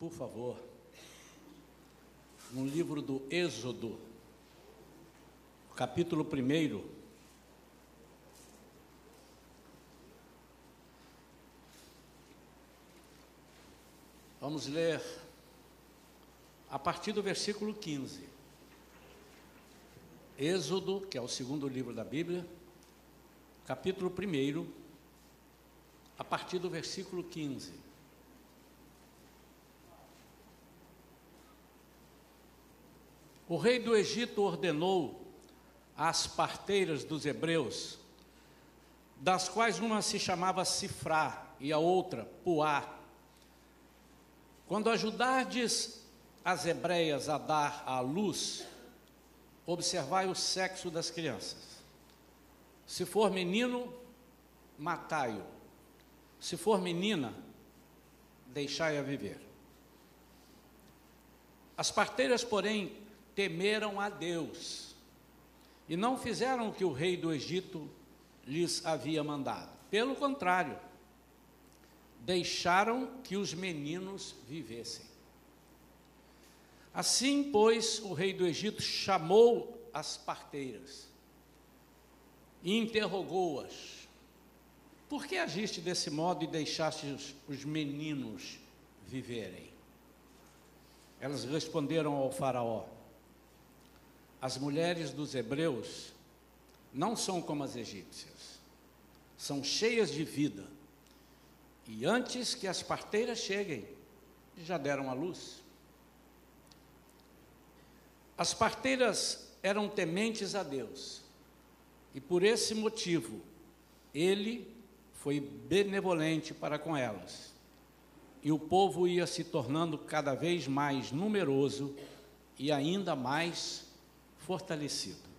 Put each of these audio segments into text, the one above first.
por favor, no livro do Êxodo, capítulo 1. Vamos ler a partir do versículo 15. Êxodo, que é o segundo livro da Bíblia, capítulo 1, a partir do versículo 15. O rei do Egito ordenou às parteiras dos hebreus, das quais uma se chamava Sifrá e a outra Puá. Quando ajudardes as hebreias a dar à luz, observai o sexo das crianças. Se for menino, matai-o. Se for menina, deixai-a viver. As parteiras, porém, temeram a Deus e não fizeram o que o rei do Egito lhes havia mandado. Pelo contrário, deixaram que os meninos vivessem. Assim, pois, o rei do Egito chamou as parteiras e interrogou-as: Por que agiste desse modo e deixaste os, os meninos viverem? Elas responderam ao Faraó: As mulheres dos hebreus não são como as egípcias, são cheias de vida, e antes que as parteiras cheguem, já deram à luz. As parteiras eram tementes a Deus, e por esse motivo, ele foi benevolente para com elas. E o povo ia se tornando cada vez mais numeroso e ainda mais fortalecido.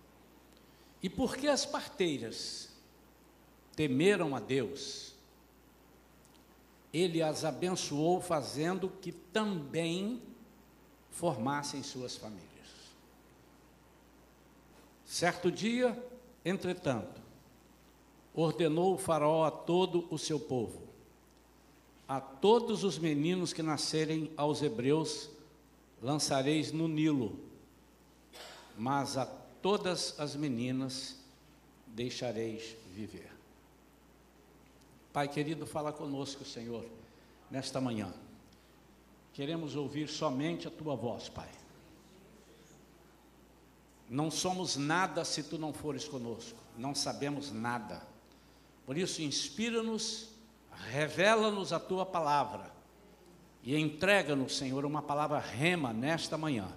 E porque as parteiras temeram a Deus, ele as abençoou, fazendo que também formassem suas famílias. Certo dia, entretanto, ordenou o Faraó a todo o seu povo: A todos os meninos que nascerem aos hebreus lançareis no Nilo, mas a todas as meninas deixareis viver. Pai querido, fala conosco, Senhor, nesta manhã. Queremos ouvir somente a tua voz, Pai. Não somos nada se tu não fores conosco, não sabemos nada. Por isso, inspira-nos, revela-nos a tua palavra e entrega-nos, Senhor, uma palavra rema nesta manhã,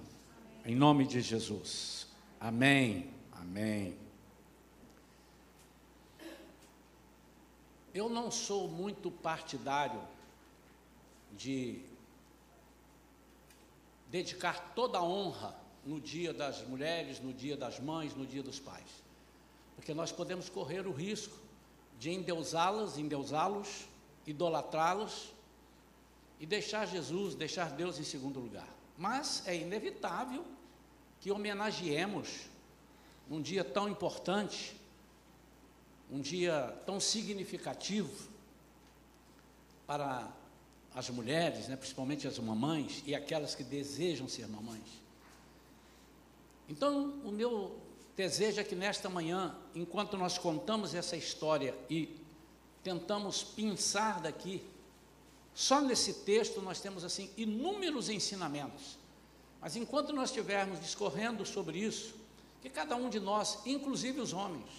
em nome de Jesus. Amém. Amém. Eu não sou muito partidário de dedicar toda a honra no dia das mulheres, no dia das mães, no dia dos pais. Porque nós podemos correr o risco de endeusá-las, endeusá-los, idolatrá-los e deixar Jesus, deixar Deus em segundo lugar. Mas é inevitável que homenageemos um dia tão importante, um dia tão significativo para as mulheres, né, principalmente as mamães e aquelas que desejam ser mamães. Então, o meu desejo é que nesta manhã, enquanto nós contamos essa história e tentamos pensar daqui, só nesse texto nós temos assim inúmeros ensinamentos. Mas enquanto nós estivermos discorrendo sobre isso, que cada um de nós, inclusive os homens,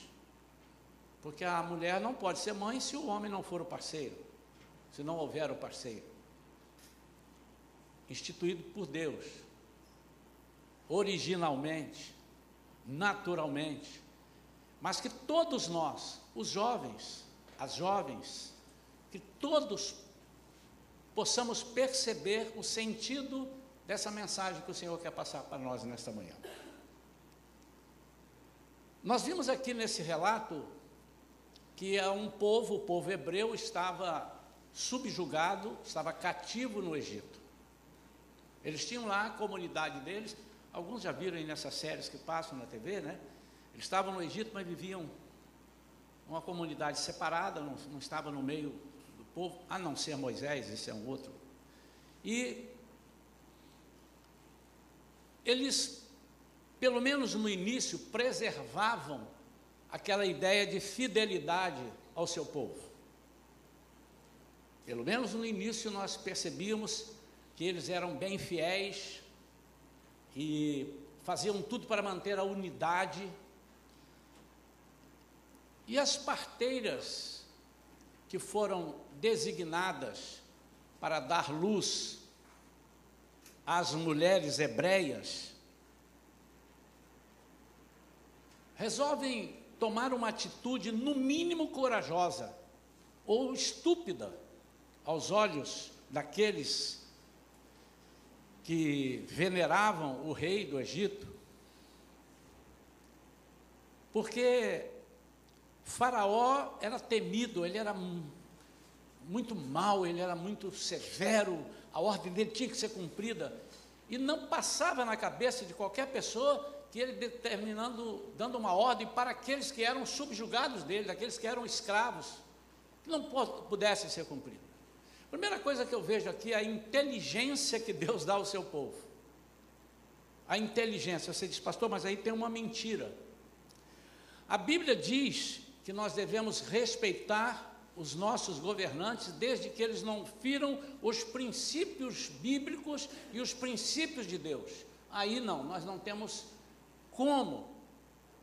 porque a mulher não pode ser mãe se o homem não for o parceiro, se não houver o parceiro, instituído por Deus originalmente, naturalmente, mas que todos nós, os jovens, as jovens, que todos possamos perceber o sentido dessa mensagem que o Senhor quer passar para nós nesta manhã. Nós vimos aqui nesse relato que é um povo, o povo hebreu, estava subjugado, estava cativo no Egito. Eles tinham lá a comunidade deles, Alguns já viram aí nessas séries que passam na TV, né? Eles estavam no Egito, mas viviam uma comunidade separada, não, não no meio do povo, a não ser Moisés, esse é um outro. E eles, pelo menos no início, preservavam aquela ideia de fidelidade ao seu povo. Pelo menos no início nós percebíamos que eles eram bem fiéis e faziam tudo para manter a unidade. E as parteiras que foram designadas para dar luz às mulheres hebreias resolvem tomar uma atitude, no mínimo corajosa ou estúpida, aos olhos daqueles que veneravam o rei do Egito, porque Faraó era temido, ele era muito mau, ele era muito severo, a ordem dele tinha que ser cumprida, e não passava na cabeça de qualquer pessoa que ele determinando, dando uma ordem para aqueles que eram subjugados dele, aqueles que eram escravos, que não pudessem ser cumpridos. Primeira coisa que eu vejo aqui é a inteligência que Deus dá ao seu povo. A inteligência. Você diz, pastor, mas aí tem uma mentira. A Bíblia diz que nós devemos respeitar os nossos governantes, desde que eles não firam os princípios bíblicos e os princípios de Deus. Aí não, nós não temos como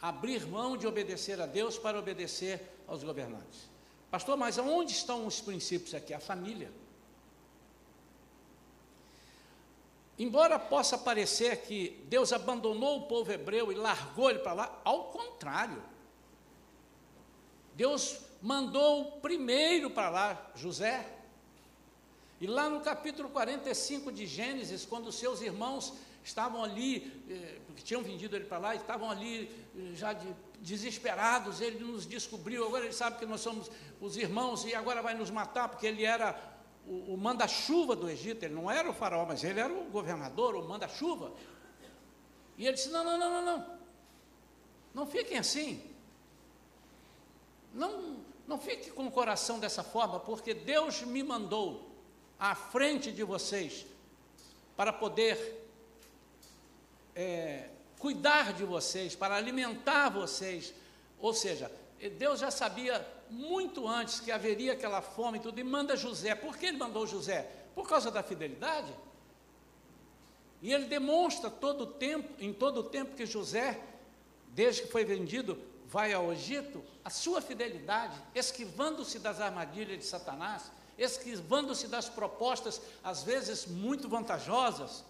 abrir mão de obedecer a Deus para obedecer aos governantes. Pastor, mas aonde estão os princípios aqui? A família. Embora possa parecer que Deus abandonou o povo hebreu e largou ele para lá, ao contrário. Deus mandou primeiro para lá José. E lá no capítulo 45 de Gênesis, quando seus irmãos estavam ali, eh, porque tinham vendido ele para lá, estavam ali eh, já de, desesperados, ele nos descobriu, agora ele sabe que nós somos os irmãos e agora vai nos matar, porque ele era o, o manda-chuva do Egito, ele não era o faraó, mas ele era o governador, o manda-chuva. E ele disse: não, não, não, não, não, não fiquem assim, não, não fique com o coração dessa forma, porque Deus me mandou à frente de vocês para poder é, cuidar de vocês, para alimentar vocês. Ou seja, Deus já sabia muito antes que haveria aquela fome e tudo, e manda José. Por que ele mandou José? Por causa da fidelidade. E ele demonstra todo o tempo, em todo o tempo que José, desde que foi vendido, vai ao Egito, a sua fidelidade, esquivando-se das armadilhas de Satanás, esquivando-se das propostas, às vezes muito vantajosas,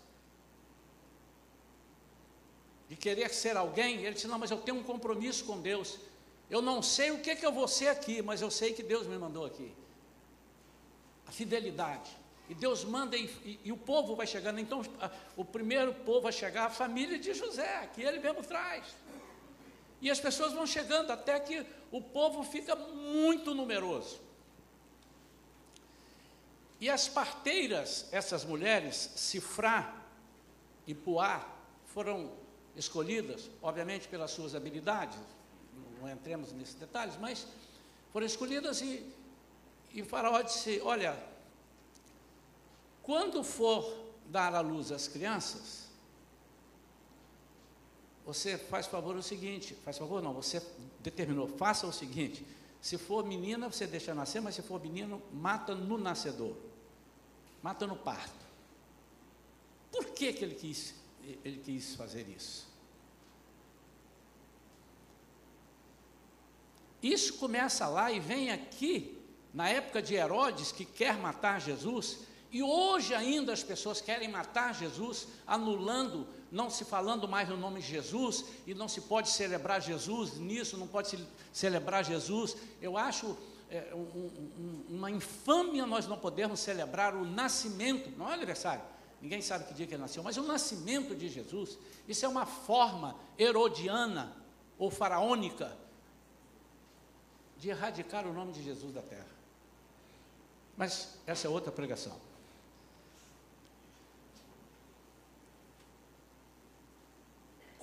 de querer ser alguém, ele disse: Não, mas eu tenho um compromisso com Deus. Eu não sei o que, que eu vou ser aqui, mas eu sei que Deus me mandou aqui. A fidelidade. E Deus manda, e, e, e o povo vai chegando. Então, a, o primeiro povo a chegar, a família de José, que ele mesmo traz. E as pessoas vão chegando até que o povo fica muito numeroso. E as parteiras, essas mulheres, Cifrá e Puá, foram escolhidas, obviamente pelas suas habilidades, não entremos nesses detalhes, mas foram escolhidas e, e faraó disse, olha, quando for dar à luz às crianças, você faz favor o seguinte, faz favor não, você determinou, faça o seguinte, se for menina, você deixa nascer, mas se for menino, mata no nascedor, mata no parto. Por que, que ele quis ele quis fazer isso. Isso começa lá e vem aqui, na época de Herodes, que quer matar Jesus, e hoje ainda as pessoas querem matar Jesus, anulando, não se falando mais no nome de Jesus, e não se pode celebrar Jesus nisso, não pode se celebrar Jesus. Eu acho é, um, um, uma infâmia nós não podermos celebrar o nascimento, não é aniversário, ninguém sabe que dia que ele nasceu, mas o nascimento de Jesus, isso é uma forma herodiana ou faraônica de erradicar o nome de Jesus da terra. Mas essa é outra pregação.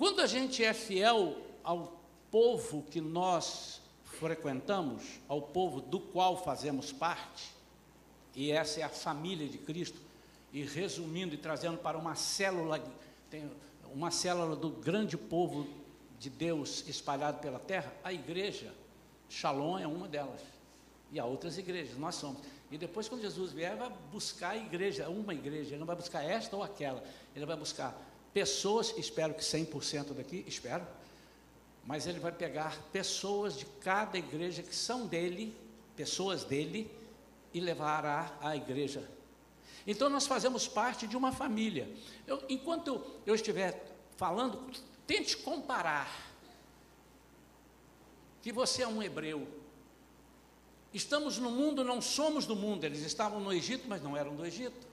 Quando a gente é fiel ao povo que nós frequentamos, ao povo do qual fazemos parte, e essa é a família de Cristo, e resumindo e trazendo para uma célula, uma célula do grande povo de Deus espalhado pela terra, a igreja, Shalom é uma delas. E há outras igrejas, nós somos. E depois, quando Jesus vier, vai buscar a igreja, uma igreja, ele não vai buscar esta ou aquela, ele vai buscar pessoas, espero que 100% daqui, espero, mas ele vai pegar pessoas de cada igreja que são dele, pessoas dele, e levará à igreja. Então nós fazemos parte de uma família. Eu, enquanto eu estiver falando, tente comparar que você é um hebreu. Estamos no mundo, não somos do mundo. Eles estavam no Egito, mas não eram do Egito.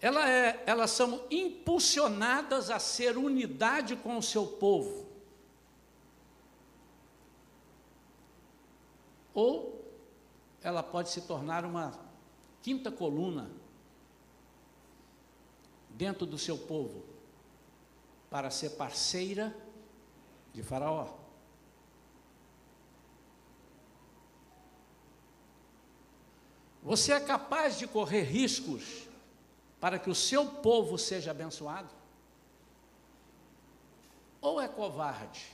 Ela é, elas são impulsionadas a ser unidade com o seu povo. Ou ela pode se tornar uma quinta coluna dentro do seu povo para ser parceira de Faraó. Você é capaz de correr riscos para que o seu povo seja abençoado? Ou é covarde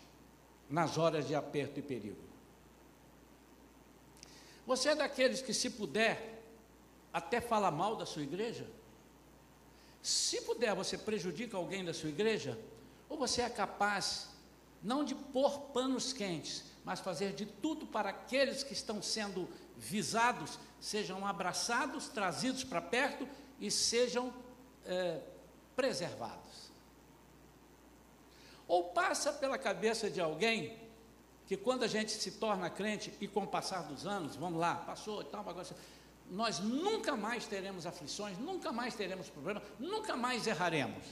nas horas de aperto e perigo? Você é daqueles que, se puder, até fala mal da sua igreja? Se puder, você prejudica alguém da sua igreja? Ou você é capaz, não de pôr panos quentes, mas fazer de tudo para aqueles que estão sendo visados sejam abraçados, trazidos para perto e sejam é, preservados? Ou passa pela cabeça de alguém que quando a gente se torna crente e com o passar dos anos, vamos lá, passou e tal, agora, nós nunca mais teremos aflições, nunca mais teremos problemas, nunca mais erraremos.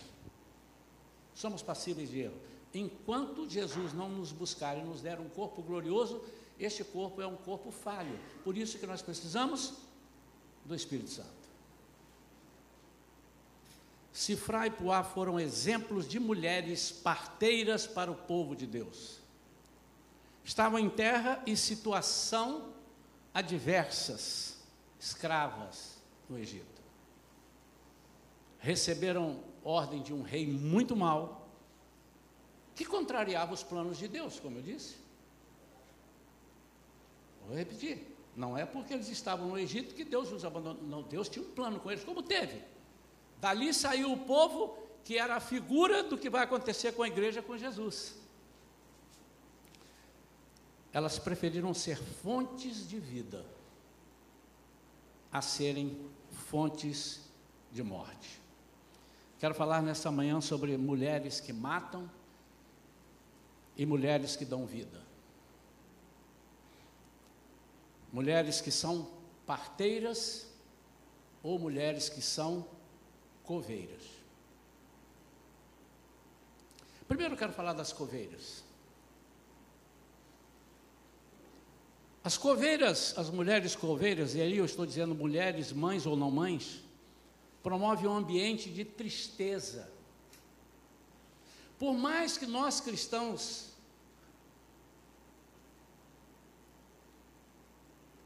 Somos passíveis de erro. Enquanto Jesus não nos buscar e nos der um corpo glorioso, este corpo é um corpo falho. Por isso que nós precisamos do Espírito Santo. Cifra e Puá foram exemplos de mulheres parteiras para o povo de Deus estavam em terra em situação adversas, escravas no Egito. Receberam ordem de um rei muito mau, que contrariava os planos de Deus, como eu disse. Vou repetir. Não é porque eles estavam no Egito que Deus os abandonou. Não, Deus tinha um plano com eles, como teve. Dali saiu o povo que era a figura do que vai acontecer com a igreja com Jesus elas preferiram ser fontes de vida a serem fontes de morte. Quero falar nessa manhã sobre mulheres que matam e mulheres que dão vida. Mulheres que são parteiras ou mulheres que são coveiras. Primeiro eu quero falar das coveiras. As coveiras, as mulheres coveiras, e aí eu estou dizendo mulheres, mães ou não mães, promovem um ambiente de tristeza. Por mais que nós cristãos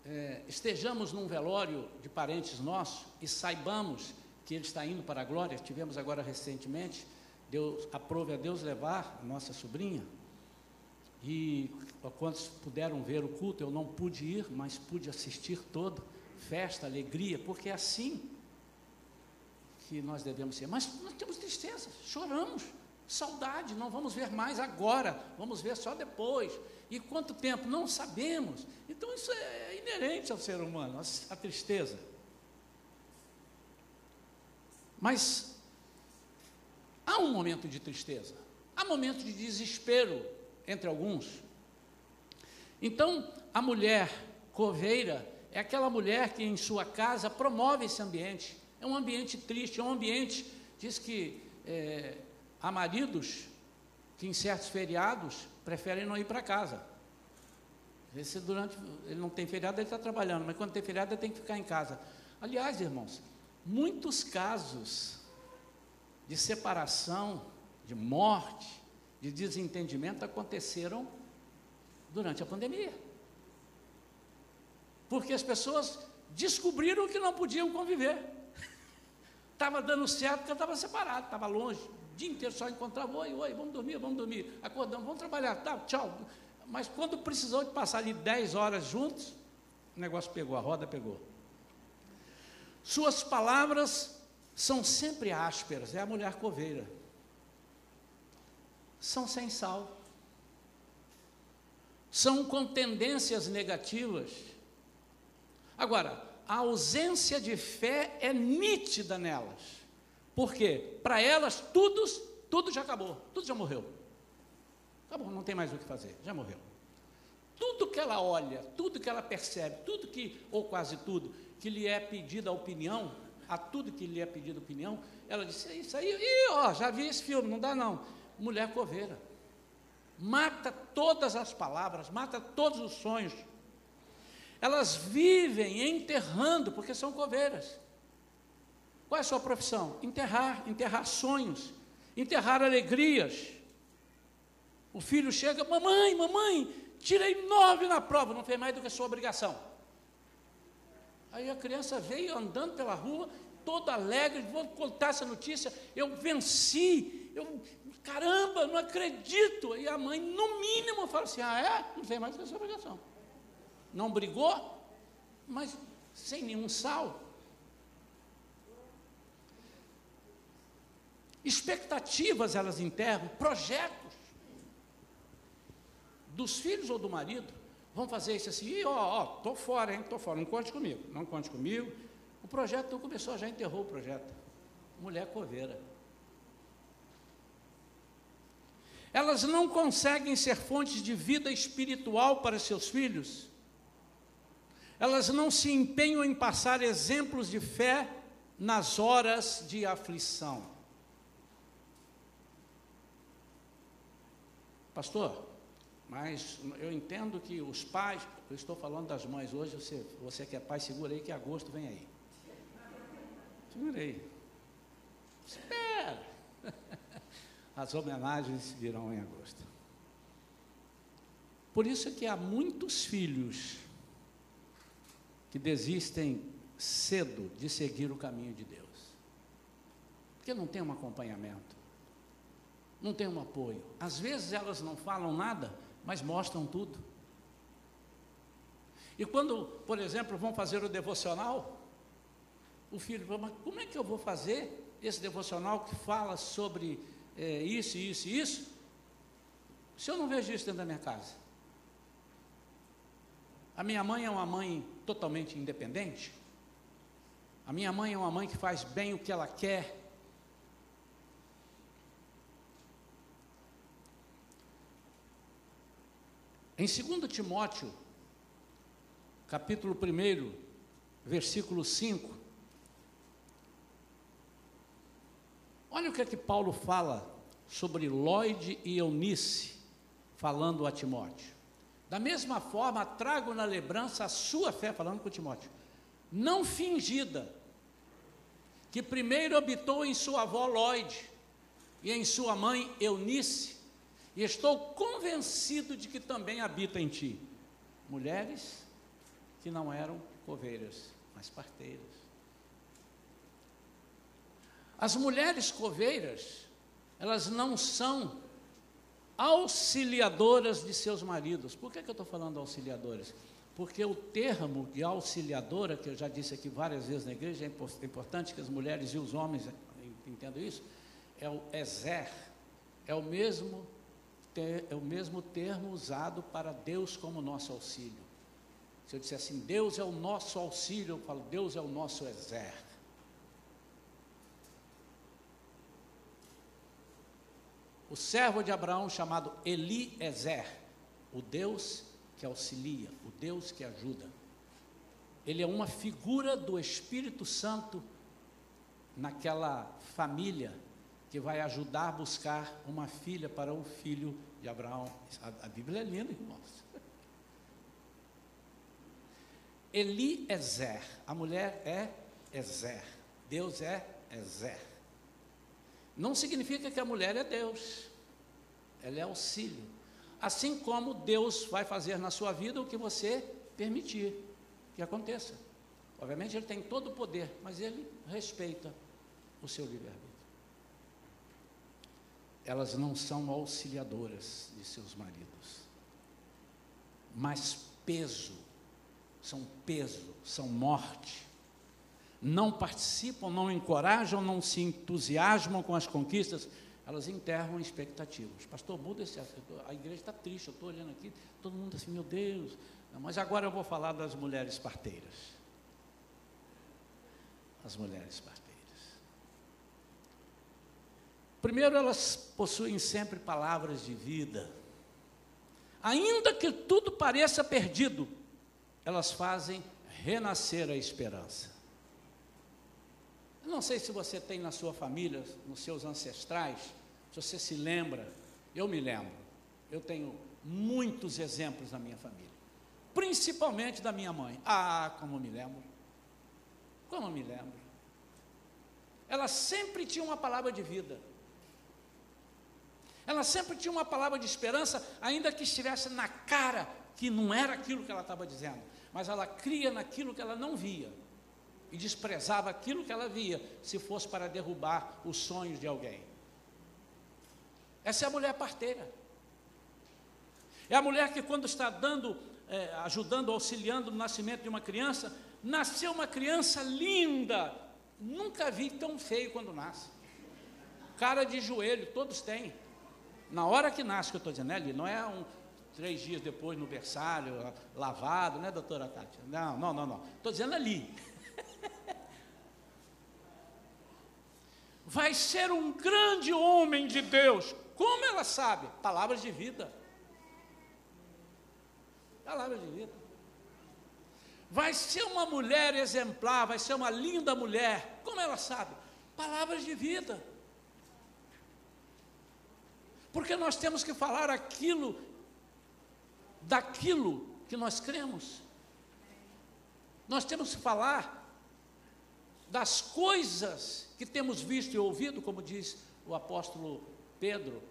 é, estejamos num velório de parentes nossos e saibamos que ele está indo para a glória, tivemos agora recentemente, Deus aprove a Deus levar a nossa sobrinha, e quantos puderam ver o culto, eu não pude ir, mas pude assistir todo, festa, alegria, porque é assim que nós devemos ser. Mas nós temos tristeza, choramos, saudade, não vamos ver mais agora, vamos ver só depois. E quanto tempo? Não sabemos. Então isso é inerente ao ser humano, a tristeza. Mas há um momento de tristeza, há momento de desespero, entre alguns. Então, a mulher coveira é aquela mulher que em sua casa promove esse ambiente. É um ambiente triste, é um ambiente, diz que é, há maridos que em certos feriados preferem não ir para casa. Esse durante, ele não tem feriado, ele está trabalhando, mas quando tem feriado ele tem que ficar em casa. Aliás, irmãos, muitos casos de separação, de morte, de desentendimento aconteceram durante a pandemia. Porque as pessoas descobriram que não podiam conviver. estava dando certo porque estava separado, estava longe. Dia inteiro só encontrava, oi, oi, vamos dormir, vamos dormir. Acordamos, vamos trabalhar, tá, tchau. Mas quando precisou de passar ali 10 horas juntos, o negócio pegou, a roda pegou. Suas palavras são sempre ásperas, é a mulher coveira. São sem sal. São com tendências negativas. Agora, a ausência de fé é nítida nelas. Por quê? Para elas, tudo, tudo já acabou, tudo já morreu. Acabou, não tem mais o que fazer, já morreu. Tudo que ela olha, tudo que ela percebe, tudo que, ou quase tudo, que lhe é pedida opinião, a tudo que lhe é pedida opinião, ela disse, isso aí, ih, ó, já vi esse filme, não dá não. Mulher coveira. Mata todas as palavras, mata todos os sonhos, elas vivem enterrando, porque são coveiras. Qual é a sua profissão? Enterrar, enterrar sonhos, enterrar alegrias. O filho chega, mamãe, mamãe, tirei nove na prova, não fez mais do que a sua obrigação. Aí a criança veio andando pela rua, toda alegre, vou contar essa notícia, eu venci, eu, caramba, não acredito. E a mãe, no mínimo, fala assim: ah, é? Não fez mais do que a sua obrigação não brigou, mas sem nenhum sal. Expectativas elas enterram, projetos dos filhos ou do marido. Vão fazer isso assim, ó, ó, tô fora, hein, tô fora, não conte comigo, não conte comigo. O projeto não começou, já enterrou o projeto. Mulher coveira. Elas não conseguem ser fontes de vida espiritual para seus filhos elas não se empenham em passar exemplos de fé nas horas de aflição. Pastor, mas eu entendo que os pais, eu estou falando das mães hoje, você, você que é pai, segura aí que agosto vem aí. Segura aí. Espera. As homenagens virão em agosto. Por isso é que há muitos filhos que desistem cedo de seguir o caminho de Deus. Porque não tem um acompanhamento, não tem um apoio. Às vezes elas não falam nada, mas mostram tudo. E quando, por exemplo, vão fazer o devocional, o filho fala, mas como é que eu vou fazer esse devocional que fala sobre é, isso, isso e isso, se eu não vejo isso dentro da minha casa? A minha mãe é uma mãe totalmente independente. A minha mãe é uma mãe que faz bem o que ela quer. Em 2 Timóteo, capítulo 1, versículo 5, olha o que é que Paulo fala sobre Lloyd e Eunice, falando a Timóteo. Da mesma forma, trago na lembrança a sua fé, falando com Timóteo, não fingida, que primeiro habitou em sua avó Lloyd e em sua mãe Eunice, e estou convencido de que também habita em ti. Mulheres que não eram coveiras, mas parteiras. As mulheres coveiras, elas não são auxiliadoras de seus maridos. Por que, que eu estou falando auxiliadoras? Porque o termo de auxiliadora, que eu já disse aqui várias vezes na igreja, é importante que as mulheres e os homens entendam isso, é o exer, é o mesmo é o mesmo termo usado para Deus como nosso auxílio. Se eu disser assim, Deus é o nosso auxílio, eu falo, Deus é o nosso exer. o servo de Abraão chamado Eliezer, o Deus que auxilia, o Deus que ajuda. Ele é uma figura do Espírito Santo naquela família que vai ajudar a buscar uma filha para o filho de Abraão. A, Bíblia é linda, irmãos. Eliezer, a mulher é Ezer, Deus é Ezer. Não significa que a mulher é Deus, ela é auxílio. Assim como Deus vai fazer na sua vida o que você permitir que aconteça. Obviamente ele tem todo o poder, mas ele respeita. o seu livre-arbítrio. Elas não são auxiliadoras de seus maridos, mas peso, são peso, são morte. Não participam, não encorajam, não se entusiasmam com as conquistas, elas enterram expectativas. Pastor, muda esse a igreja está triste, eu estou olhando aqui, todo mundo assim, meu Deus. Mas agora eu vou falar das mulheres parteiras. As mulheres parteiras. Primeiro, elas possuem sempre palavras de vida. Ainda que tudo pareça perdido, elas fazem renascer a esperança. Eu não sei se você tem na sua família, nos seus ancestrais, se você se lembra, eu me lembro. Eu tenho muitos exemplos na minha família, principalmente da minha mãe. Ah, como me lembro. Como me lembro. Ela sempre tinha uma palavra de vida. Ela sempre tinha uma palavra de esperança, ainda que estivesse na cara que não era aquilo que ela estava dizendo, mas ela cria naquilo que ela não via e desprezava aquilo que ela via, se fosse para derrubar os sonhos de alguém. Essa é a mulher parteira. É a mulher que, quando está dando, é, ajudando, auxiliando no nascimento de uma criança, nasceu uma criança linda. Nunca vi tão feio quando nasce. Cara de joelho, todos têm. Na hora que nasce, que eu estou dizendo, né, ali, não é um, três dias depois no berçário, lavado, né, doutora Cátia? Não, não, não, não. Estou dizendo ali. Vai ser um grande homem de Deus. Como ela sabe? Palavras de vida. Palavras de vida. Vai ser uma mulher exemplar, vai ser uma linda mulher. Como ela sabe? Palavras de vida. Porque nós temos que falar aquilo, daquilo que nós cremos. Nós temos que falar das coisas que temos visto e ouvido, como diz o apóstolo Pedro.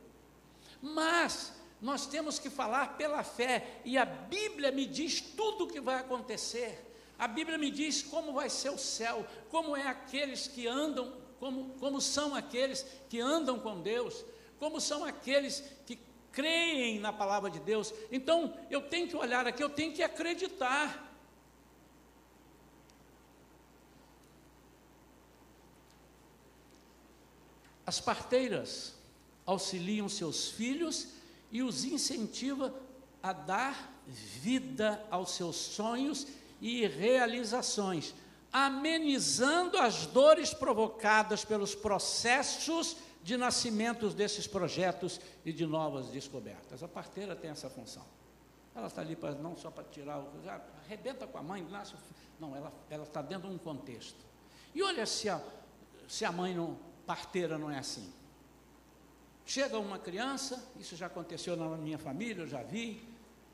Mas nós temos que falar pela fé, e a Bíblia me diz tudo o que vai acontecer. A Bíblia me diz como vai ser o céu, como é aqueles que andam, como, como são aqueles que andam com Deus como são aqueles que creem na palavra de Deus. Então, eu tenho que olhar aqui, eu tenho que acreditar. As parteiras auxiliam seus filhos e os incentiva a dar vida aos seus sonhos e realizações, amenizando as dores provocadas pelos processos de nascimentos desses projetos e de novas descobertas. A parteira tem essa função. Ela está ali para, não só para tirar o. Ah, arrebenta com a mãe, nasce. Não, ela, ela está dentro de um contexto. E olha se a, se a mãe não, parteira não é assim. Chega uma criança, isso já aconteceu na minha família, eu já vi,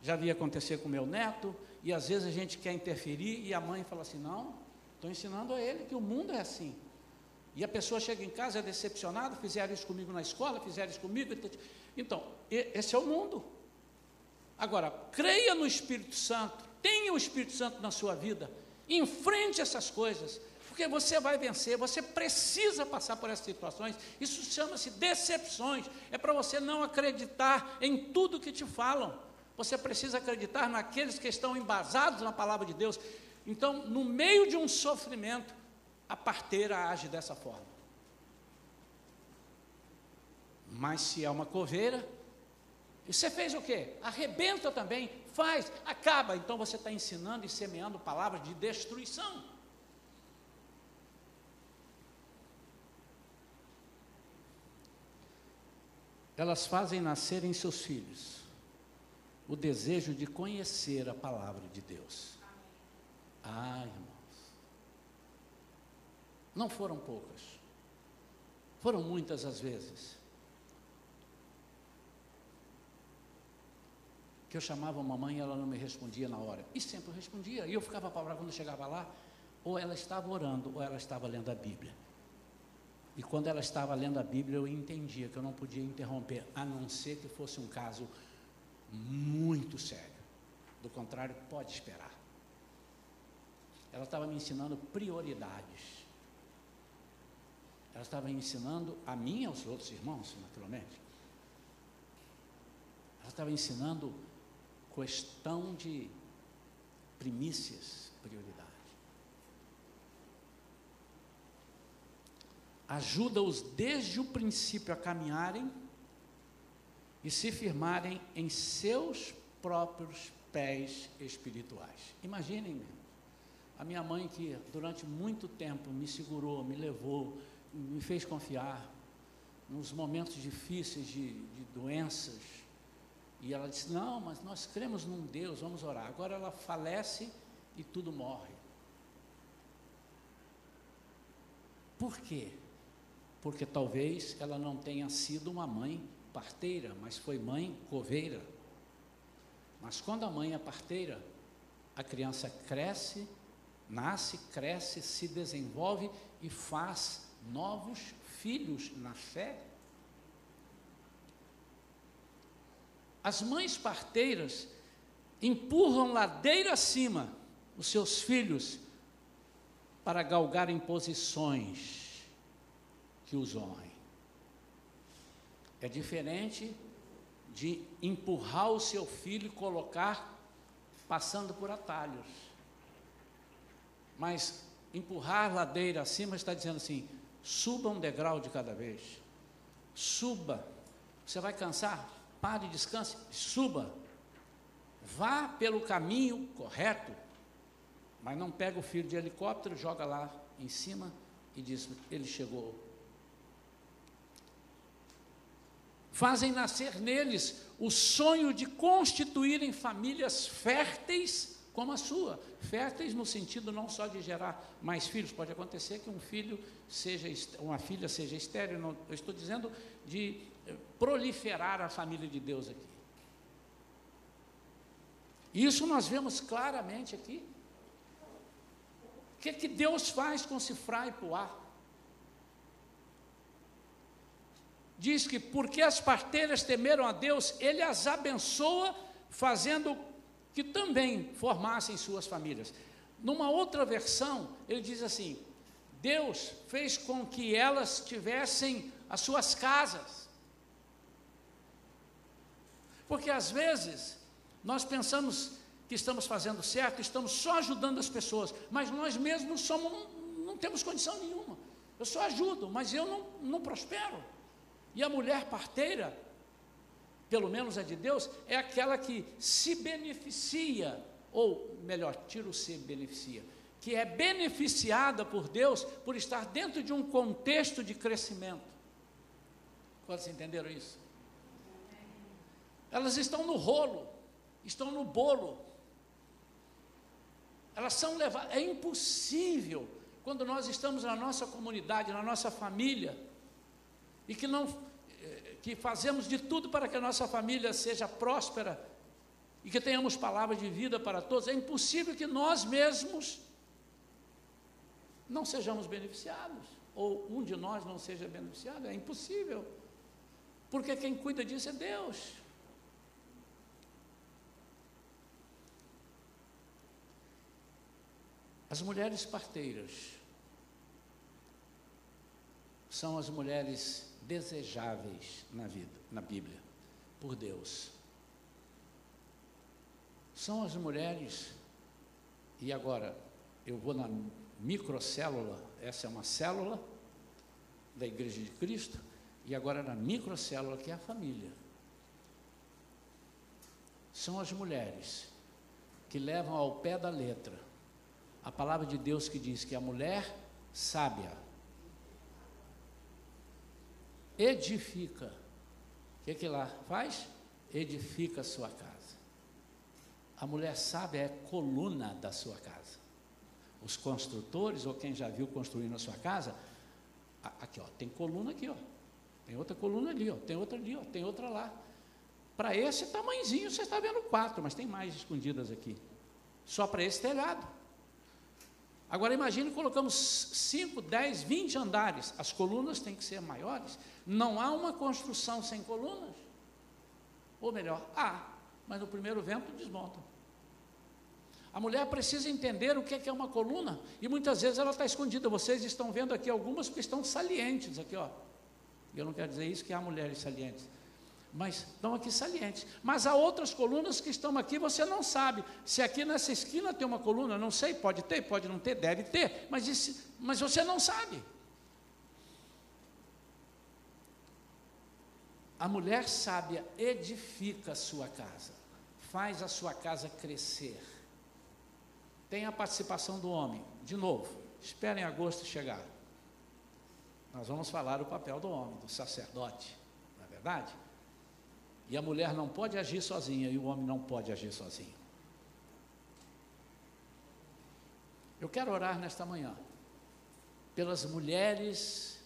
já vi acontecer com meu neto, e às vezes a gente quer interferir e a mãe fala assim: não, estou ensinando a ele que o mundo é assim. E a pessoa chega em casa, é decepcionada, fizeram isso comigo na escola, fizeram isso comigo. Então, esse é o mundo. Agora, creia no Espírito Santo, tenha o Espírito Santo na sua vida, enfrente essas coisas, porque você vai vencer, você precisa passar por essas situações. Isso chama-se decepções, é para você não acreditar em tudo que te falam. Você precisa acreditar naqueles que estão embasados na palavra de Deus. Então, no meio de um sofrimento, a parteira age dessa forma. Mas se é uma coveira, você fez o quê? Arrebenta também, faz, acaba. Então você está ensinando e semeando palavras de destruição. Elas fazem nascer em seus filhos o desejo de conhecer a palavra de Deus. Ah, irmão. Não foram poucas. Foram muitas as vezes. Que eu chamava a mamãe e ela não me respondia na hora. E sempre eu respondia. E eu ficava apavorado quando chegava lá. Ou ela estava orando, ou ela estava lendo a Bíblia. E quando ela estava lendo a Bíblia, eu entendia que eu não podia interromper, a não ser que fosse um caso muito sério. Do contrário, pode esperar. Ela estava me ensinando prioridades. Ela estava ensinando a mim e aos outros irmãos, naturalmente. Ela estava ensinando questão de primícias, prioridade. Ajuda-os desde o princípio a caminharem e se firmarem em seus próprios pés espirituais. Imaginem, a minha mãe que durante muito tempo me segurou, me levou, me fez confiar nos momentos difíceis de, de doenças. E ela disse: Não, mas nós cremos num Deus, vamos orar. Agora ela falece e tudo morre. Por quê? Porque talvez ela não tenha sido uma mãe parteira, mas foi mãe coveira. Mas quando a mãe é parteira, a criança cresce, nasce, cresce, se desenvolve e faz novos filhos na fé. As mães parteiras empurram ladeira acima os seus filhos para galgarem posições que os honrem. É diferente de empurrar o seu filho e colocar passando por atalhos. Mas empurrar ladeira acima está dizendo assim: suba um degrau de cada vez. Suba. Você vai cansar? Pare, descanse, suba. Vá pelo caminho correto. Mas não pega o filho de helicóptero, joga lá em cima e diz: ele chegou fazem nascer neles o sonho de constituírem famílias férteis como a sua. Férteis no sentido não só de gerar mais filhos, pode acontecer que um filho seja, uma filha seja estéreo, não, eu estou dizendo de eh, proliferar a família de Deus aqui. Isso nós vemos claramente aqui. O que, é que Deus faz com Cifrar e Puar? diz que porque as parteiras temeram a Deus, ele as abençoa, fazendo que também formassem suas famílias. Numa outra versão, ele diz assim: Deus fez com que elas tivessem as suas casas. Porque às vezes nós pensamos que estamos fazendo certo, estamos só ajudando as pessoas, mas nós mesmos somos, não temos condição nenhuma. Eu só ajudo, mas eu não, não prospero. E a mulher parteira, pelo menos a de Deus, é aquela que se beneficia, ou melhor, tira o se beneficia, que é beneficiada por Deus por estar dentro de um contexto de crescimento. Quantos entenderam isso? Elas estão no rolo, estão no bolo. Elas são levadas. É impossível quando nós estamos na nossa comunidade, na nossa família, e que não que fazemos de tudo para que a nossa família seja próspera e que tenhamos palavra de vida para todos, é impossível que nós mesmos não sejamos beneficiados, ou um de nós não seja beneficiado, é impossível, porque quem cuida disso é Deus. As mulheres parteiras são as mulheres desejáveis na vida, na Bíblia, por Deus. São as mulheres, e agora eu vou na microcélula, essa é uma célula da Igreja de Cristo, e agora na microcélula, que é a família. São as mulheres que levam ao pé da letra a palavra de Deus que diz que a mulher sábia edifica. O que, que lá faz? Edifica a sua casa. A mulher sábia é coluna da sua casa. Os construtores, ou quem já viu construindo a sua casa, aqui ó, tem coluna aqui, ó. Tem outra coluna ali, ó. Tem outra ali, ó. Tem outra lá. Para esse tamanhozinho, você está vendo quatro, mas tem mais escondidas aqui. Só para esse telhado. Agora imagine colocamos 5, 10, 20 andares. As colunas têm que ser maiores. Não há uma construção sem colunas. Ou melhor, há, mas no primeiro vento desmontam. A mulher precisa entender o que é uma coluna, e muitas vezes ela está escondida. Vocês estão vendo aqui algumas que estão salientes, aqui, ó. Eu não quero dizer isso que há mulheres salientes, mas estão aqui salientes. Mas há outras colunas que estão aqui, você não sabe. Se aqui nessa esquina tem uma coluna, não sei, pode ter, pode não ter, deve ter, mas, isso, mas você não sabe. A mulher sábia edifica a sua casa, faz a sua casa crescer. Tem a participação do homem. De novo, esperem agosto chegar. Nós vamos falar o papel do homem, do sacerdote, não é verdade? E a mulher não pode agir sozinha e o homem não pode agir sozinho. Eu quero orar nesta manhã pelas mulheres,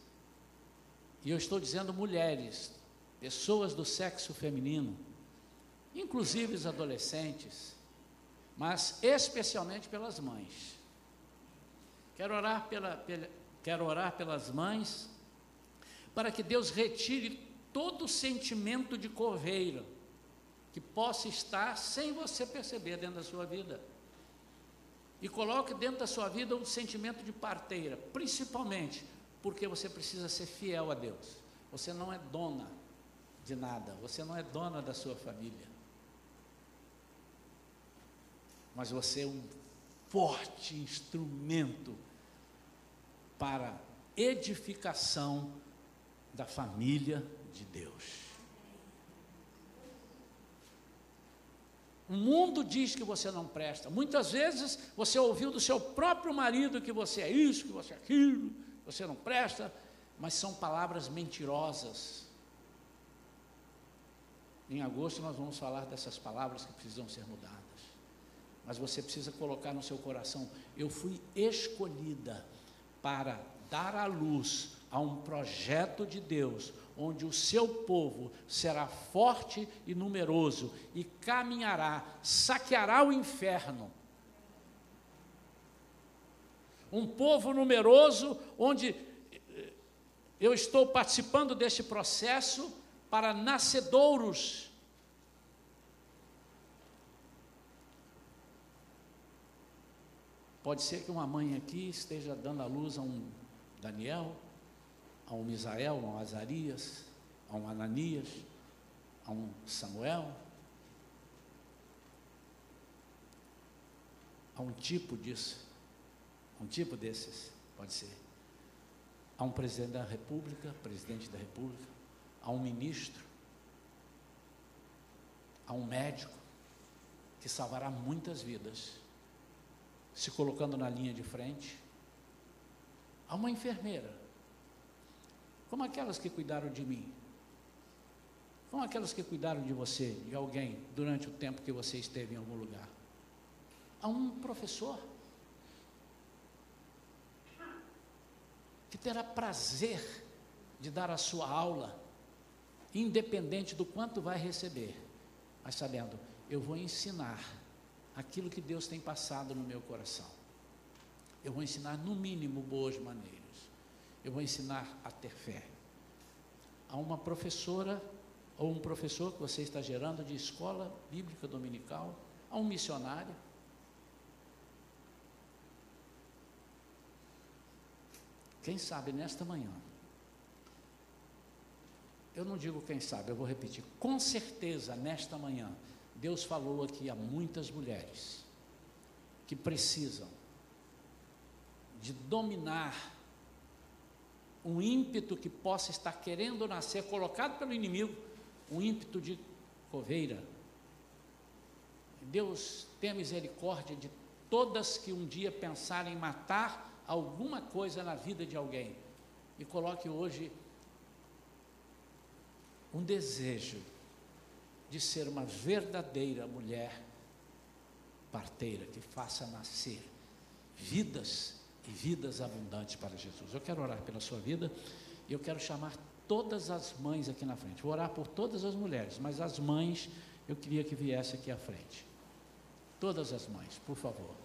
e eu estou dizendo mulheres, pessoas do sexo feminino, inclusive os adolescentes, mas especialmente pelas mães. Quero orar, pela, pela, quero orar pelas mães, para que Deus retire todo sentimento de coveira que possa estar sem você perceber dentro da sua vida. E coloque dentro da sua vida um sentimento de parteira, principalmente porque você precisa ser fiel a Deus. Você não é dona de nada, você não é dona da sua família. Mas você é um forte instrumento para edificação da família de Deus. O mundo diz que você não presta. Muitas vezes você ouviu do seu próprio marido que você é isso, que você é aquilo, que você não presta, mas são palavras mentirosas. Em agosto nós vamos falar dessas palavras que precisam ser mudadas. Mas você precisa colocar no seu coração: eu fui escolhida para dar à luz a um projeto de Deus, onde o seu povo será forte e numeroso e caminhará, saqueará o inferno. Um povo numeroso, onde eh, eu estou participando deste processo para nascedouros. Pode ser que uma mãe aqui esteja dando a luz a um Daniel, a um Misael, a um Azarias, a um Ananias, a um Samuel, a um tipo disso, um tipo desses, pode ser. A um presidente da República, presidente da República, a um ministro, a um médico, que salvará muitas vidas, se colocando na linha de frente, a uma enfermeira, como aquelas que cuidaram de mim, como aquelas que cuidaram de você, de alguém, durante o tempo que você esteve em algum lugar. A um professor que terá prazer de dar a sua aula, independente do quanto vai receber, mas sabendo, eu vou ensinar aquilo que Deus tem passado no meu coração. Eu vou ensinar, no mínimo, boas maneiras eu vou ensinar a ter fé. A uma professora ou um professor que você está gerando de escola bíblica dominical, a um missionário. Quem sabe nesta manhã, eu não digo quem sabe, eu vou repetir, com certeza nesta manhã, Deus falou aqui a muitas mulheres que precisam de dominar um ímpeto que possa estar querendo nascer, colocado pelo inimigo, um ímpeto de coveira. Deus tenha misericórdia de todas que um dia pensarem em matar alguma coisa na vida de alguém e coloque hoje um desejo de ser uma verdadeira mulher parteira que faça nascer vidas e vidas abundantes para Jesus. Eu quero orar pela sua vida e eu quero chamar todas as mães aqui na frente. Vou orar por todas as mulheres, mas as mães eu queria que viesse aqui à frente. Todas as mães, por favor.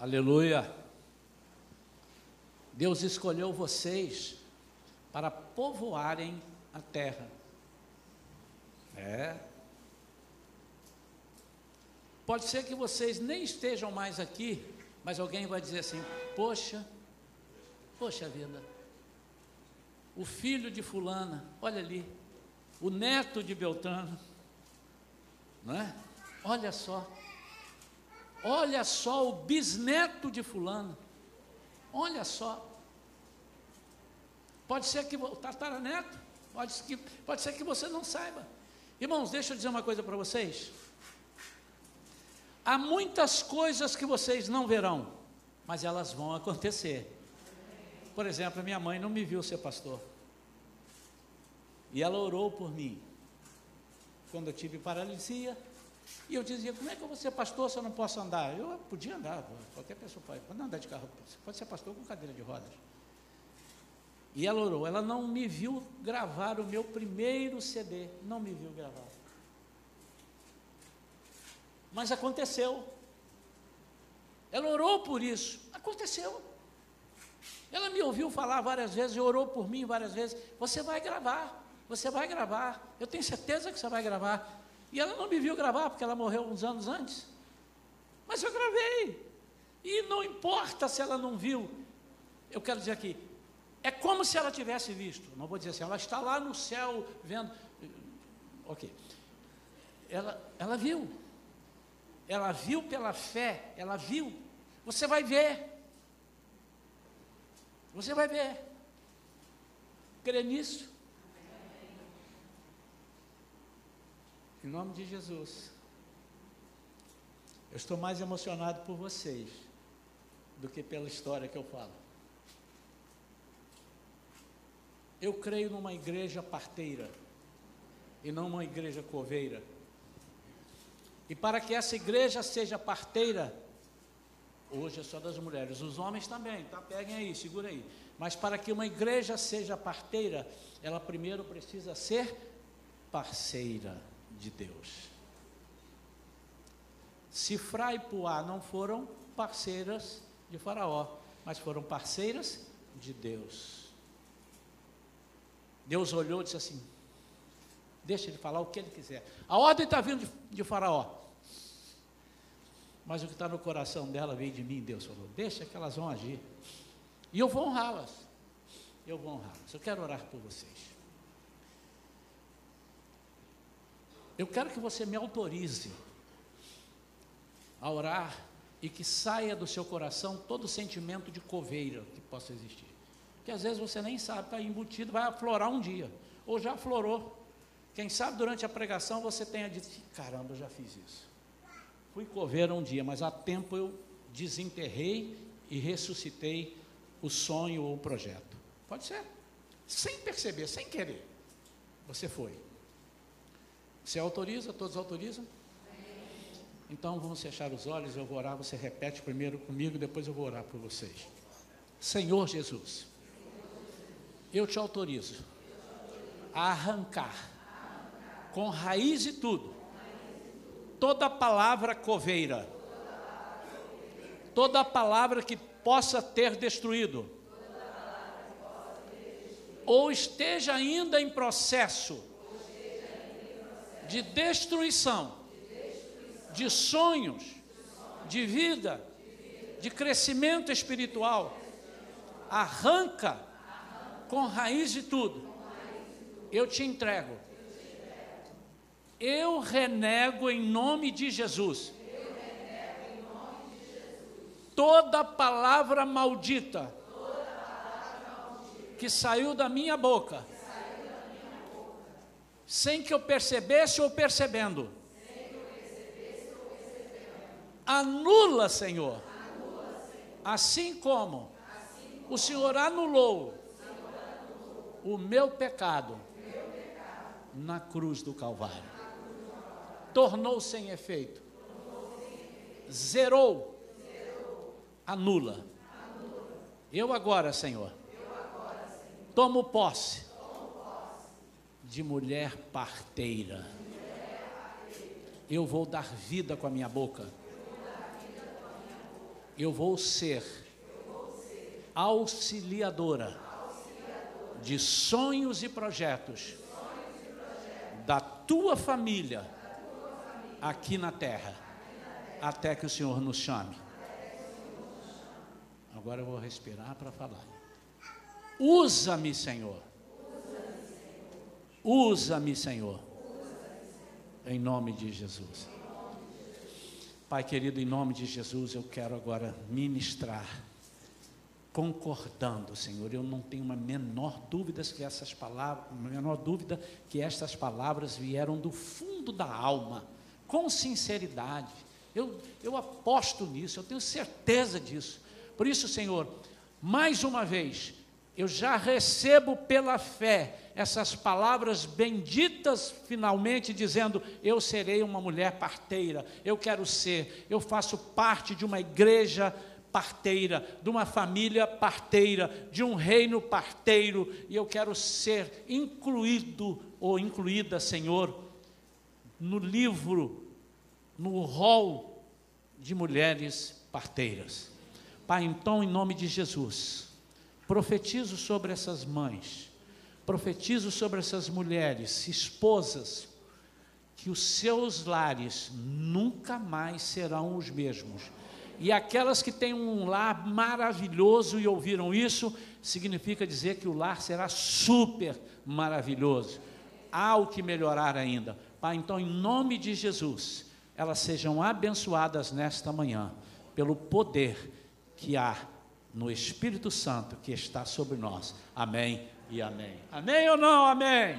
Aleluia. Deus escolheu vocês para povoarem a terra. É. Pode ser que vocês nem estejam mais aqui, mas alguém vai dizer assim: Poxa, poxa vida, o filho de Fulana, olha ali, o neto de Beltrano, não é? Olha só, olha só o bisneto de Fulano, olha só. Pode ser que o tataraneto, pode, que, pode ser que você não saiba. Irmãos, deixa eu dizer uma coisa para vocês. Há muitas coisas que vocês não verão, mas elas vão acontecer. Por exemplo, minha mãe não me viu ser pastor. E ela orou por mim. Quando eu tive paralisia, e eu dizia, como é que eu vou ser pastor se eu não posso andar? Eu podia andar, qualquer pessoa pode, pode andar de carro, você pode ser pastor com cadeira de rodas. E ela orou, ela não me viu gravar o meu primeiro CD, não me viu gravar. Mas aconteceu. Ela orou por isso, aconteceu. Ela me ouviu falar várias vezes e orou por mim várias vezes. Você vai gravar, você vai gravar. Eu tenho certeza que você vai gravar. E ela não me viu gravar porque ela morreu uns anos antes. Mas eu gravei. E não importa se ela não viu. Eu quero dizer aqui, é como se ela tivesse visto. Não vou dizer assim, ela está lá no céu vendo. Ok. Ela, ela viu. Ela viu pela fé, ela viu. Você vai ver. Você vai ver. Crê nisso? Em nome de Jesus. Eu estou mais emocionado por vocês do que pela história que eu falo. Eu creio numa igreja parteira e não uma igreja coveira. E para que essa igreja seja parteira, hoje é só das mulheres, os homens também, tá? Peguem aí, segura aí. Mas para que uma igreja seja parteira, ela primeiro precisa ser parceira de Deus. Sifra e Puá não foram parceiras de Faraó, mas foram parceiras de Deus. Deus olhou e disse assim: Deixa ele falar o que ele quiser. A ordem está vindo de, de Faraó. Mas o que está no coração dela veio de mim, Deus falou. Deixa que elas vão agir. E eu vou honrá-las. Eu vou honrá-las. Eu quero orar por vocês. Eu quero que você me autorize a orar e que saia do seu coração todo sentimento de coveira que possa existir. Que às vezes você nem sabe, está embutido, vai aflorar um dia, ou já aflorou. Quem sabe durante a pregação você tenha dito: caramba, eu já fiz isso. Fui coveira um dia, mas há tempo eu desenterrei e ressuscitei o sonho ou o projeto. Pode ser. Sem perceber, sem querer. Você foi. Você autoriza? Todos autorizam? Então vamos fechar os olhos, eu vou orar, você repete primeiro comigo, depois eu vou orar por vocês. Senhor Jesus, eu te autorizo a arrancar com raiz e tudo toda palavra coveira, toda palavra que possa ter destruído, ou esteja ainda em processo de destruição, de sonhos, de vida, de crescimento espiritual, arranca com raiz de tudo. Eu te entrego eu renego em nome de Jesus. Toda palavra maldita que saiu da minha boca, sem que eu percebesse ou percebendo. Anula, Senhor. Assim como o Senhor anulou o meu pecado na cruz do Calvário tornou sem efeito. Zerou. Anula. Eu agora, Senhor, tomo posse de mulher parteira. Eu vou dar vida com a minha boca. Eu vou ser auxiliadora de sonhos e projetos da tua família aqui na terra, até que o Senhor nos chame. Agora eu vou respirar para falar. Usa-me, Senhor. Usa-me, Senhor. Em nome de Jesus. Pai querido, em nome de Jesus, eu quero agora ministrar concordando, Senhor. Eu não tenho uma menor dúvida que essas palavras, menor dúvida que estas palavras vieram do fundo da alma, com sinceridade. Eu, eu aposto nisso, eu tenho certeza disso. Por isso, Senhor, mais uma vez, eu já recebo pela fé essas palavras benditas, finalmente, dizendo: Eu serei uma mulher parteira, eu quero ser, eu faço parte de uma igreja parteira, de uma família parteira, de um reino parteiro, e eu quero ser incluído ou incluída, Senhor, no livro, no rol de mulheres parteiras. Pai, então, em nome de Jesus, profetizo sobre essas mães, profetizo sobre essas mulheres, esposas, que os seus lares nunca mais serão os mesmos e aquelas que têm um lar maravilhoso e ouviram isso, significa dizer que o lar será super maravilhoso. Há o que melhorar ainda. Pai, então, em nome de Jesus, elas sejam abençoadas nesta manhã, pelo poder que há no Espírito Santo que está sobre nós. Amém e amém. Amém ou não? Amém. amém.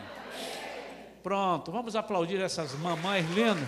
Pronto, vamos aplaudir essas mamães lindas.